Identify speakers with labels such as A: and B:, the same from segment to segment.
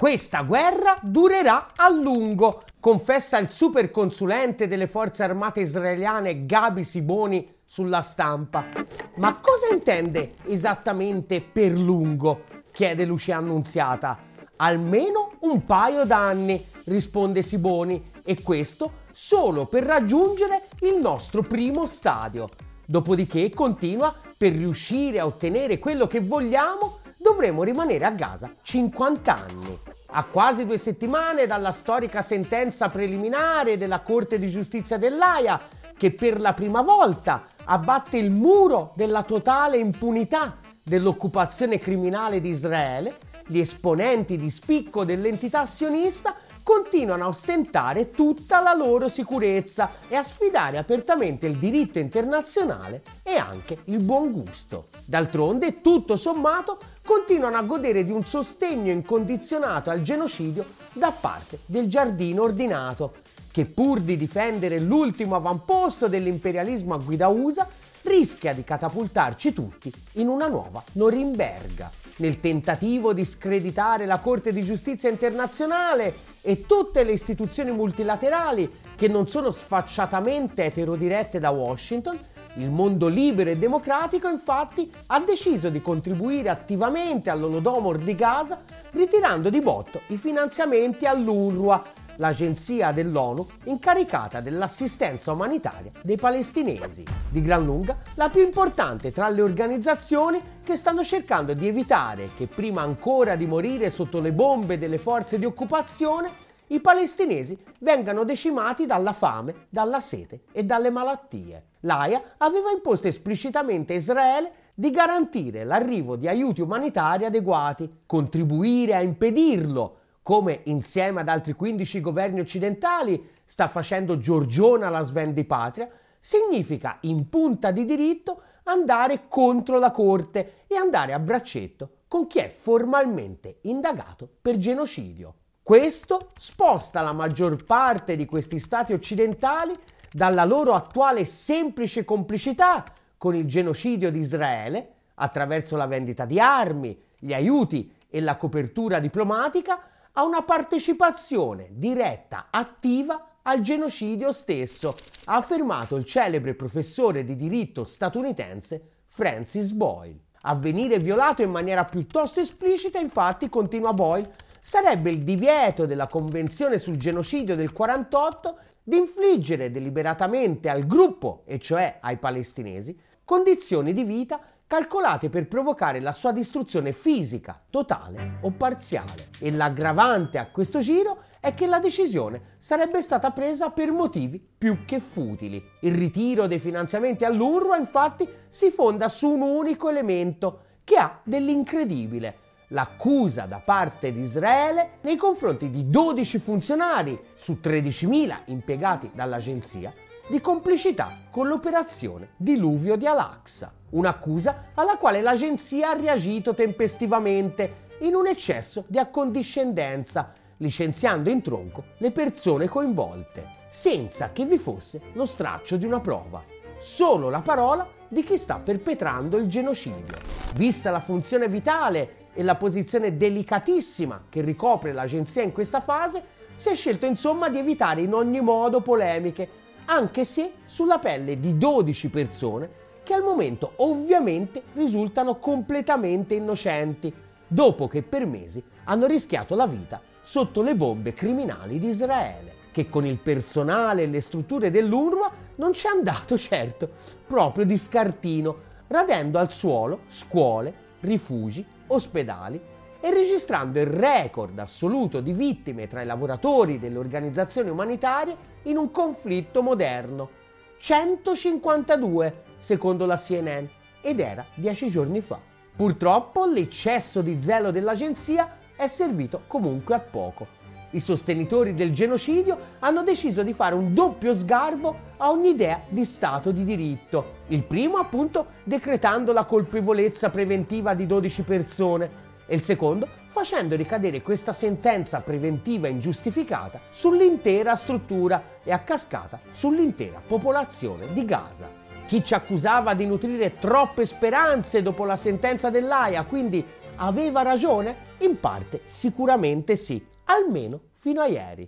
A: Questa guerra durerà a lungo, confessa il superconsulente delle forze armate israeliane Gabi Siboni sulla stampa. Ma cosa intende esattamente per lungo? chiede Lucia Annunziata. Almeno un paio d'anni, risponde Siboni, e questo solo per raggiungere il nostro primo stadio. Dopodiché continua, per riuscire a ottenere quello che vogliamo, dovremo rimanere a Gaza 50 anni. A quasi due settimane dalla storica sentenza preliminare della Corte di Giustizia dell'AIA, che per la prima volta abbatte il muro della totale impunità dell'occupazione criminale di Israele, gli esponenti di spicco dell'entità sionista continuano a ostentare tutta la loro sicurezza e a sfidare apertamente il diritto internazionale e anche il buon gusto. D'altronde, tutto sommato, continuano a godere di un sostegno incondizionato al genocidio da parte del giardino ordinato, che pur di difendere l'ultimo avamposto dell'imperialismo a guida USA, rischia di catapultarci tutti in una nuova Norimberga nel tentativo di screditare la Corte di Giustizia internazionale e tutte le istituzioni multilaterali che non sono sfacciatamente eterodirette da Washington, il mondo libero e democratico infatti ha deciso di contribuire attivamente all'Olodomor di Gaza ritirando di botto i finanziamenti all'UNRWA l'agenzia dell'ONU incaricata dell'assistenza umanitaria dei palestinesi, di gran lunga la più importante tra le organizzazioni che stanno cercando di evitare che prima ancora di morire sotto le bombe delle forze di occupazione i palestinesi vengano decimati dalla fame, dalla sete e dalle malattie. L'AIA aveva imposto esplicitamente a Israele di garantire l'arrivo di aiuti umanitari adeguati, contribuire a impedirlo come insieme ad altri 15 governi occidentali sta facendo Giorgiona la Svendi Patria, significa in punta di diritto andare contro la Corte e andare a braccetto con chi è formalmente indagato per genocidio. Questo sposta la maggior parte di questi stati occidentali dalla loro attuale semplice complicità con il genocidio di Israele, attraverso la vendita di armi, gli aiuti e la copertura diplomatica, a una partecipazione diretta, attiva al genocidio stesso, ha affermato il celebre professore di diritto statunitense Francis Boyle. A venire violato in maniera piuttosto esplicita, infatti, continua Boyle, sarebbe il divieto della Convenzione sul genocidio del 48 di infliggere deliberatamente al gruppo, e cioè ai palestinesi, condizioni di vita calcolate per provocare la sua distruzione fisica, totale o parziale. E l'aggravante a questo giro è che la decisione sarebbe stata presa per motivi più che futili. Il ritiro dei finanziamenti all'UNRWA infatti si fonda su un unico elemento che ha dell'incredibile, l'accusa da parte di Israele nei confronti di 12 funzionari su 13.000 impiegati dall'agenzia di complicità con l'operazione Diluvio di Al-Aqsa, un'accusa alla quale l'agenzia ha reagito tempestivamente in un eccesso di accondiscendenza, licenziando in tronco le persone coinvolte, senza che vi fosse lo straccio di una prova, solo la parola di chi sta perpetrando il genocidio. Vista la funzione vitale e la posizione delicatissima che ricopre l'agenzia in questa fase, si è scelto insomma di evitare in ogni modo polemiche anche se sulla pelle di 12 persone che al momento ovviamente risultano completamente innocenti, dopo che per mesi hanno rischiato la vita sotto le bombe criminali di Israele, che con il personale e le strutture dell'UNRWA non ci è andato certo proprio di scartino, radendo al suolo scuole, rifugi, ospedali e registrando il record assoluto di vittime tra i lavoratori delle organizzazioni umanitarie in un conflitto moderno. 152 secondo la CNN ed era dieci giorni fa. Purtroppo l'eccesso di zelo dell'agenzia è servito comunque a poco. I sostenitori del genocidio hanno deciso di fare un doppio sgarbo a ogni idea di Stato di diritto. Il primo appunto decretando la colpevolezza preventiva di 12 persone e il secondo facendo ricadere questa sentenza preventiva ingiustificata sull'intera struttura e a cascata sull'intera popolazione di Gaza. Chi ci accusava di nutrire troppe speranze dopo la sentenza dell'AIA, quindi aveva ragione? In parte sicuramente sì, almeno fino a ieri,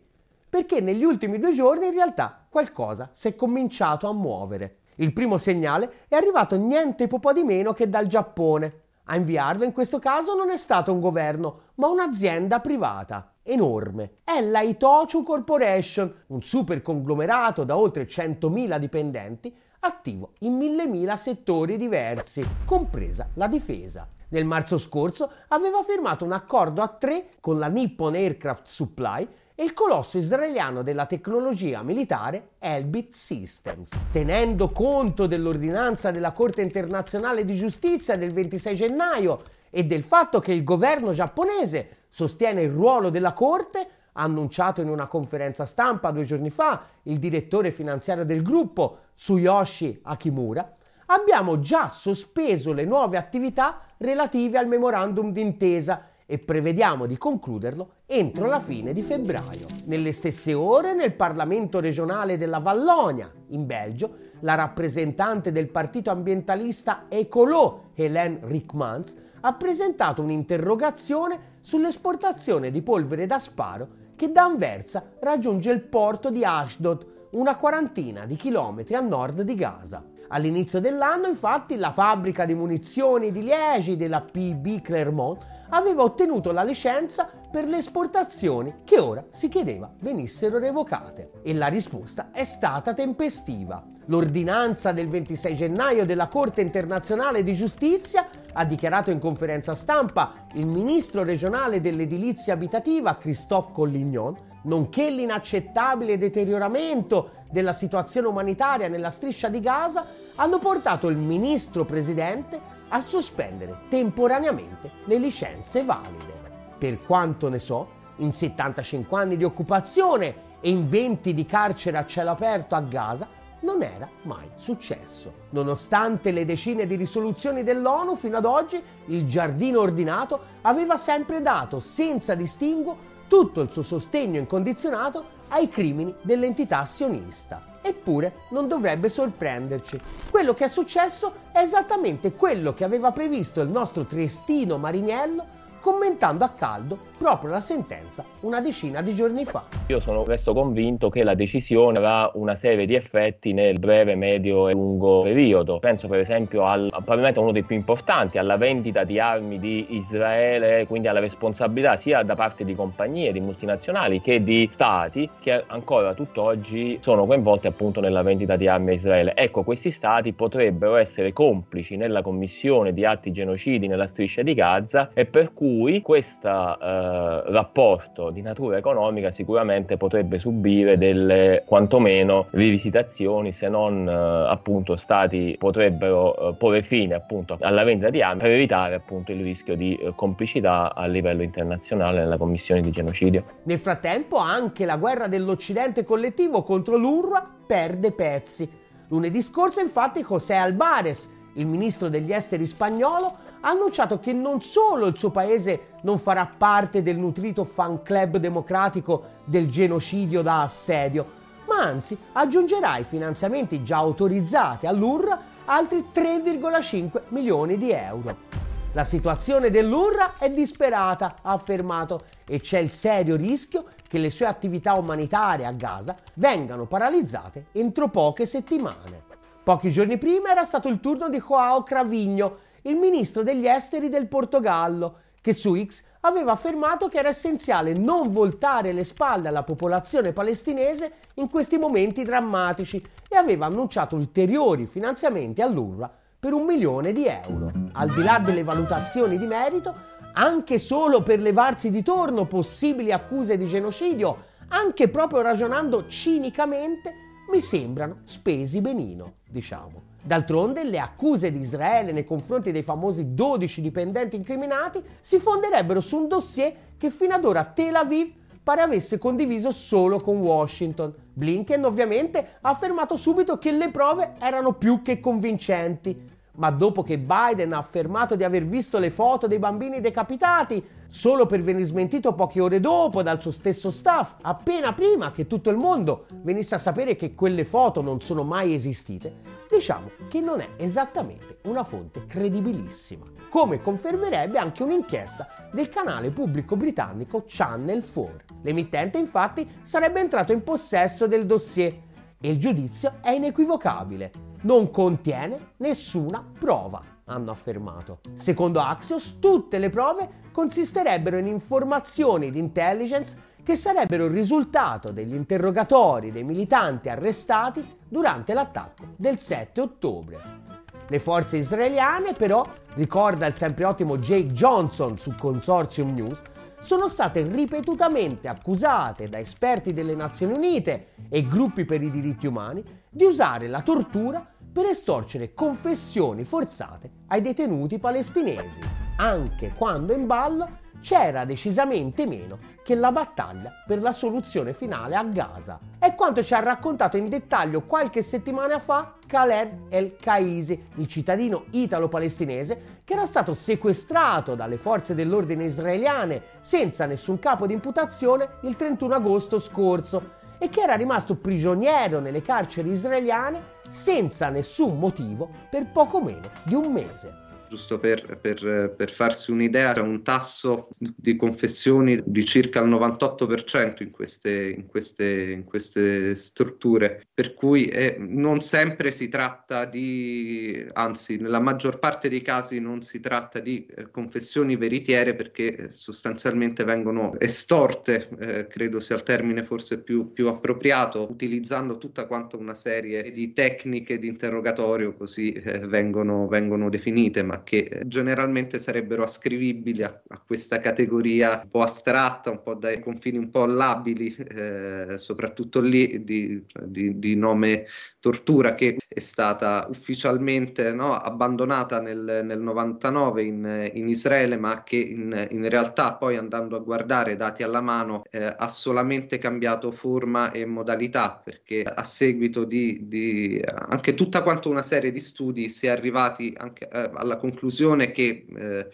A: perché negli ultimi due giorni in realtà qualcosa si è cominciato a muovere. Il primo segnale è arrivato niente po' di meno che dal Giappone. A inviarlo in questo caso non è stato un governo, ma un'azienda privata enorme. È la Itochu Corporation, un super conglomerato da oltre 100.000 dipendenti attivo in mille mila settori diversi, compresa la difesa. Nel marzo scorso aveva firmato un accordo a tre con la Nippon Aircraft Supply e il colosso israeliano della tecnologia militare Elbit Systems. Tenendo conto dell'ordinanza della Corte internazionale di giustizia del 26 gennaio e del fatto che il governo giapponese sostiene il ruolo della Corte, annunciato in una conferenza stampa due giorni fa il direttore finanziario del gruppo, Tsuyoshi Akimura, abbiamo già sospeso le nuove attività relative al memorandum d'intesa e prevediamo di concluderlo entro la fine di febbraio. Nelle stesse ore nel Parlamento regionale della Vallonia, in Belgio, la rappresentante del partito ambientalista Ecolo, Hélène Rickmans, ha presentato un'interrogazione sull'esportazione di polvere da sparo che da Anversa raggiunge il porto di Ashdod, una quarantina di chilometri a nord di Gaza. All'inizio dell'anno, infatti, la fabbrica di munizioni di Liegi della PB Clermont aveva ottenuto la licenza per le esportazioni che ora si chiedeva venissero revocate. E la risposta è stata tempestiva. L'ordinanza del 26 gennaio della Corte internazionale di giustizia ha dichiarato in conferenza stampa il ministro regionale dell'edilizia abitativa Christophe Collignon nonché l'inaccettabile deterioramento della situazione umanitaria nella striscia di Gaza, hanno portato il ministro presidente a sospendere temporaneamente le licenze valide. Per quanto ne so, in 75 anni di occupazione e in 20 di carcere a cielo aperto a Gaza, non era mai successo. Nonostante le decine di risoluzioni dell'ONU fino ad oggi, il giardino ordinato aveva sempre dato senza distinguo tutto il suo sostegno incondizionato ai crimini dell'entità sionista. Eppure non dovrebbe sorprenderci. Quello che è successo è esattamente quello che aveva previsto il nostro triestino Mariniello commentando a caldo proprio la sentenza una decina di giorni fa.
B: Io sono resto convinto che la decisione avrà una serie di effetti nel breve, medio e lungo periodo. Penso per esempio al, probabilmente uno dei più importanti, alla vendita di armi di Israele, quindi alla responsabilità sia da parte di compagnie, di multinazionali che di stati che ancora tutt'oggi sono coinvolti appunto nella vendita di armi a Israele. Ecco, questi stati potrebbero essere complici nella commissione di atti genocidi nella striscia di Gaza e per cui cui questo eh, rapporto di natura economica sicuramente potrebbe subire delle quantomeno rivisitazioni se non eh, appunto stati potrebbero eh, porre fine appunto alla vendita di armi per evitare appunto il rischio di eh, complicità a livello internazionale nella commissione di genocidio.
A: Nel frattempo anche la guerra dell'Occidente collettivo contro l'UNRWA perde pezzi. Lunedì scorso infatti José Albares, il ministro degli esteri spagnolo, ha annunciato che non solo il suo paese non farà parte del nutrito fan club democratico del genocidio da assedio, ma anzi aggiungerà ai finanziamenti già autorizzati all'URRA altri 3,5 milioni di euro. La situazione dell'URRA è disperata, ha affermato, e c'è il serio rischio che le sue attività umanitarie a Gaza vengano paralizzate entro poche settimane. Pochi giorni prima era stato il turno di Joao Cravigno, il ministro degli esteri del Portogallo, che su X aveva affermato che era essenziale non voltare le spalle alla popolazione palestinese in questi momenti drammatici e aveva annunciato ulteriori finanziamenti all'UNRWA per un milione di euro. Al di là delle valutazioni di merito, anche solo per levarsi di torno possibili accuse di genocidio, anche proprio ragionando cinicamente, mi sembrano spesi benino, diciamo. D'altronde le accuse di Israele nei confronti dei famosi 12 dipendenti incriminati si fonderebbero su un dossier che fino ad ora Tel Aviv pare avesse condiviso solo con Washington. Blinken ovviamente ha affermato subito che le prove erano più che convincenti, ma dopo che Biden ha affermato di aver visto le foto dei bambini decapitati, solo per venire smentito poche ore dopo dal suo stesso staff, appena prima che tutto il mondo venisse a sapere che quelle foto non sono mai esistite, diciamo che non è esattamente una fonte credibilissima. Come confermerebbe anche un'inchiesta del canale pubblico britannico Channel 4. L'emittente infatti sarebbe entrato in possesso del dossier e il giudizio è inequivocabile non contiene nessuna prova, hanno affermato. Secondo Axios, tutte le prove consisterebbero in informazioni di intelligence che sarebbero il risultato degli interrogatori dei militanti arrestati durante l'attacco del 7 ottobre. Le forze israeliane, però, ricorda il sempre ottimo Jake Johnson su Consortium News, sono state ripetutamente accusate da esperti delle Nazioni Unite e gruppi per i diritti umani di usare la tortura per estorcere confessioni forzate ai detenuti palestinesi, anche quando in ballo c'era decisamente meno che la battaglia per la soluzione finale a Gaza. È quanto ci ha raccontato in dettaglio qualche settimana fa Khaled El Kaisi, il cittadino italo-palestinese che era stato sequestrato dalle forze dell'ordine israeliane senza nessun capo di imputazione il 31 agosto scorso e che era rimasto prigioniero nelle carceri israeliane senza nessun motivo per poco meno di un mese
C: giusto per, per, per, farsi un'idea, c'è un tasso di confessioni di circa il 98% in queste, in queste, in queste strutture, per cui eh, non sempre si tratta di, anzi nella maggior parte dei casi non si tratta di eh, confessioni veritiere perché eh, sostanzialmente vengono estorte, eh, credo sia il termine forse più, più appropriato, utilizzando tutta quanta una serie di tecniche di interrogatorio, così eh, vengono, vengono definite, ma che generalmente sarebbero ascrivibili a, a, questa categoria un po' astratta, un po' dai confini un po' labili, eh, soprattutto lì di, di, di, nome tortura, che è stata ufficialmente no, abbandonata nel, nel 99 in, in, Israele, ma che in, in, realtà poi andando a guardare dati alla mano eh, ha solamente cambiato forma e modalità, perché a seguito di, di anche tutta quanto una serie di studi si è arrivati anche eh, alla conclusione che eh,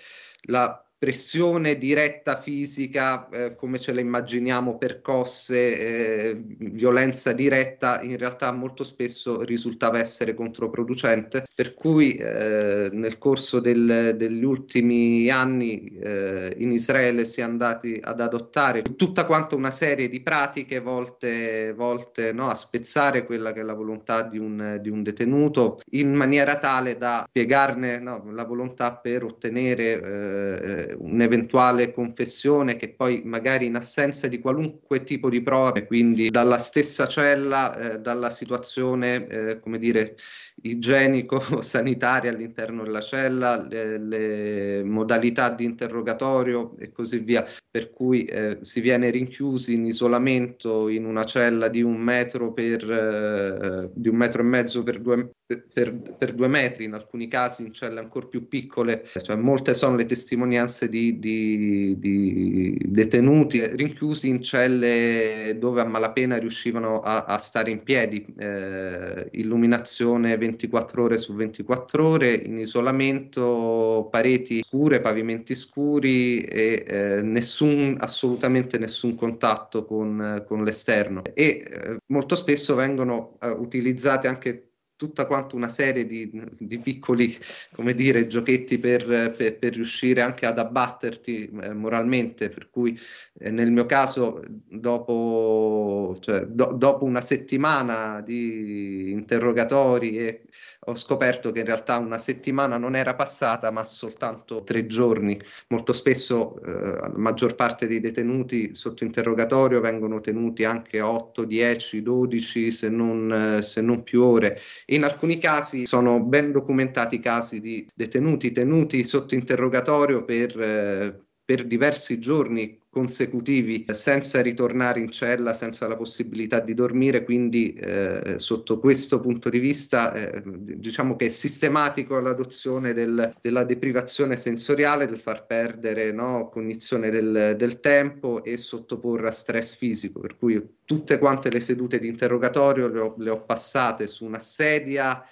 C: la pressione diretta fisica, eh, come ce la immaginiamo, percosse, eh, violenza diretta, in realtà molto spesso risultava essere controproducente, per cui eh, nel corso del, degli ultimi anni eh, in Israele si è andati ad adottare tutta quanta una serie di pratiche volte, volte no, a spezzare quella che è la volontà di un, di un detenuto in maniera tale da spiegarne no, la volontà per ottenere eh, un'eventuale confessione che poi magari in assenza di qualunque tipo di prove, quindi dalla stessa cella, eh, dalla situazione, eh, come dire, igienico-sanitaria all'interno della cella, le, le, modalità di interrogatorio e così via, per cui eh, si viene rinchiusi in isolamento in una cella di un metro per eh, di un metro e mezzo per due, per, per due metri, in alcuni casi in celle ancora più piccole, cioè molte sono le testimonianze di, di, di detenuti rinchiusi in celle dove a malapena riuscivano a, a stare in piedi, eh, illuminazione 24 ore su 24 ore, in isolamento, pareti scure, pavimenti scuri e eh, nessun, assolutamente nessun contatto con, con l'esterno. E eh, molto spesso vengono eh, utilizzate anche tutta quanto una serie di, di piccoli, come dire, giochetti per, per, per riuscire anche ad abbatterti eh, moralmente, per cui eh, nel mio caso dopo, cioè, do, dopo una settimana di interrogatori e ho scoperto che in realtà una settimana non era passata, ma soltanto tre giorni. Molto spesso eh, la maggior parte dei detenuti sotto interrogatorio vengono tenuti anche 8, 10, 12, se non, eh, se non più ore. E in alcuni casi sono ben documentati casi di detenuti tenuti sotto interrogatorio per, eh, per diversi giorni consecutivi senza ritornare in cella, senza la possibilità di dormire, quindi eh, sotto questo punto di vista eh, diciamo che è sistematico l'adozione del, della deprivazione sensoriale, del far perdere no, cognizione del, del, tempo e sottoporre a stress fisico, per cui tutte quante le sedute di interrogatorio le ho, le ho passate su una sedia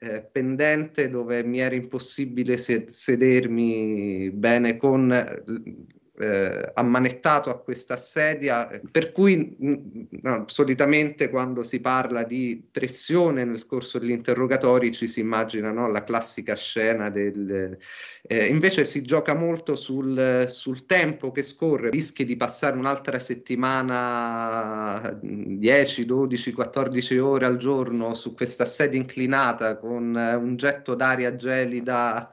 C: eh, pendente dove mi era impossibile se- sedermi bene con eh, ammanettato a questa sedia, per cui mh, no, solitamente quando si parla di pressione nel corso degli interrogatori ci si immagina no, la classica scena del... Eh, invece si gioca molto sul, sul, tempo che scorre, rischi di passare un'altra settimana 10, 12, 14 ore al giorno su questa sedia inclinata con un getto d'aria gelida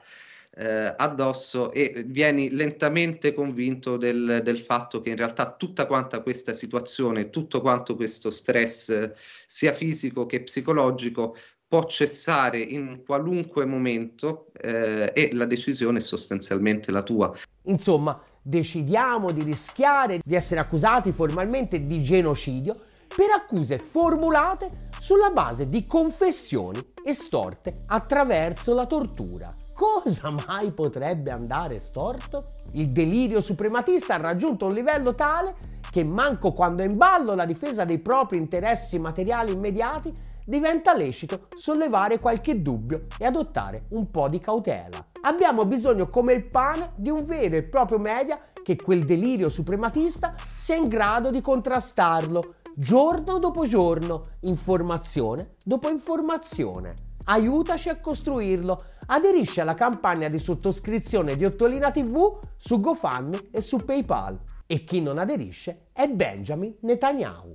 C: eh, addosso e vieni lentamente convinto del, del, fatto che in realtà tutta quanta questa situazione, tutto quanto questo stress, sia fisico che psicologico, può cessare in qualunque momento eh, e la decisione è sostanzialmente la tua.
A: Insomma, decidiamo di rischiare di essere accusati formalmente di genocidio per accuse formulate sulla base di confessioni estorte attraverso la tortura. Cosa mai potrebbe andare storto? Il delirio suprematista ha raggiunto un livello tale che manco quando è in ballo la difesa dei propri interessi materiali immediati diventa lecito sollevare qualche dubbio e adottare un po' di cautela. Abbiamo bisogno come il pane di un vero e proprio media che quel delirio suprematista sia in grado di contrastarlo giorno dopo giorno, informazione dopo informazione. Aiutaci a costruirlo. Aderisci alla campagna di sottoscrizione di Ottolina TV su GoFundMe e su PayPal. E chi non aderisce è Benjamin Netanyahu.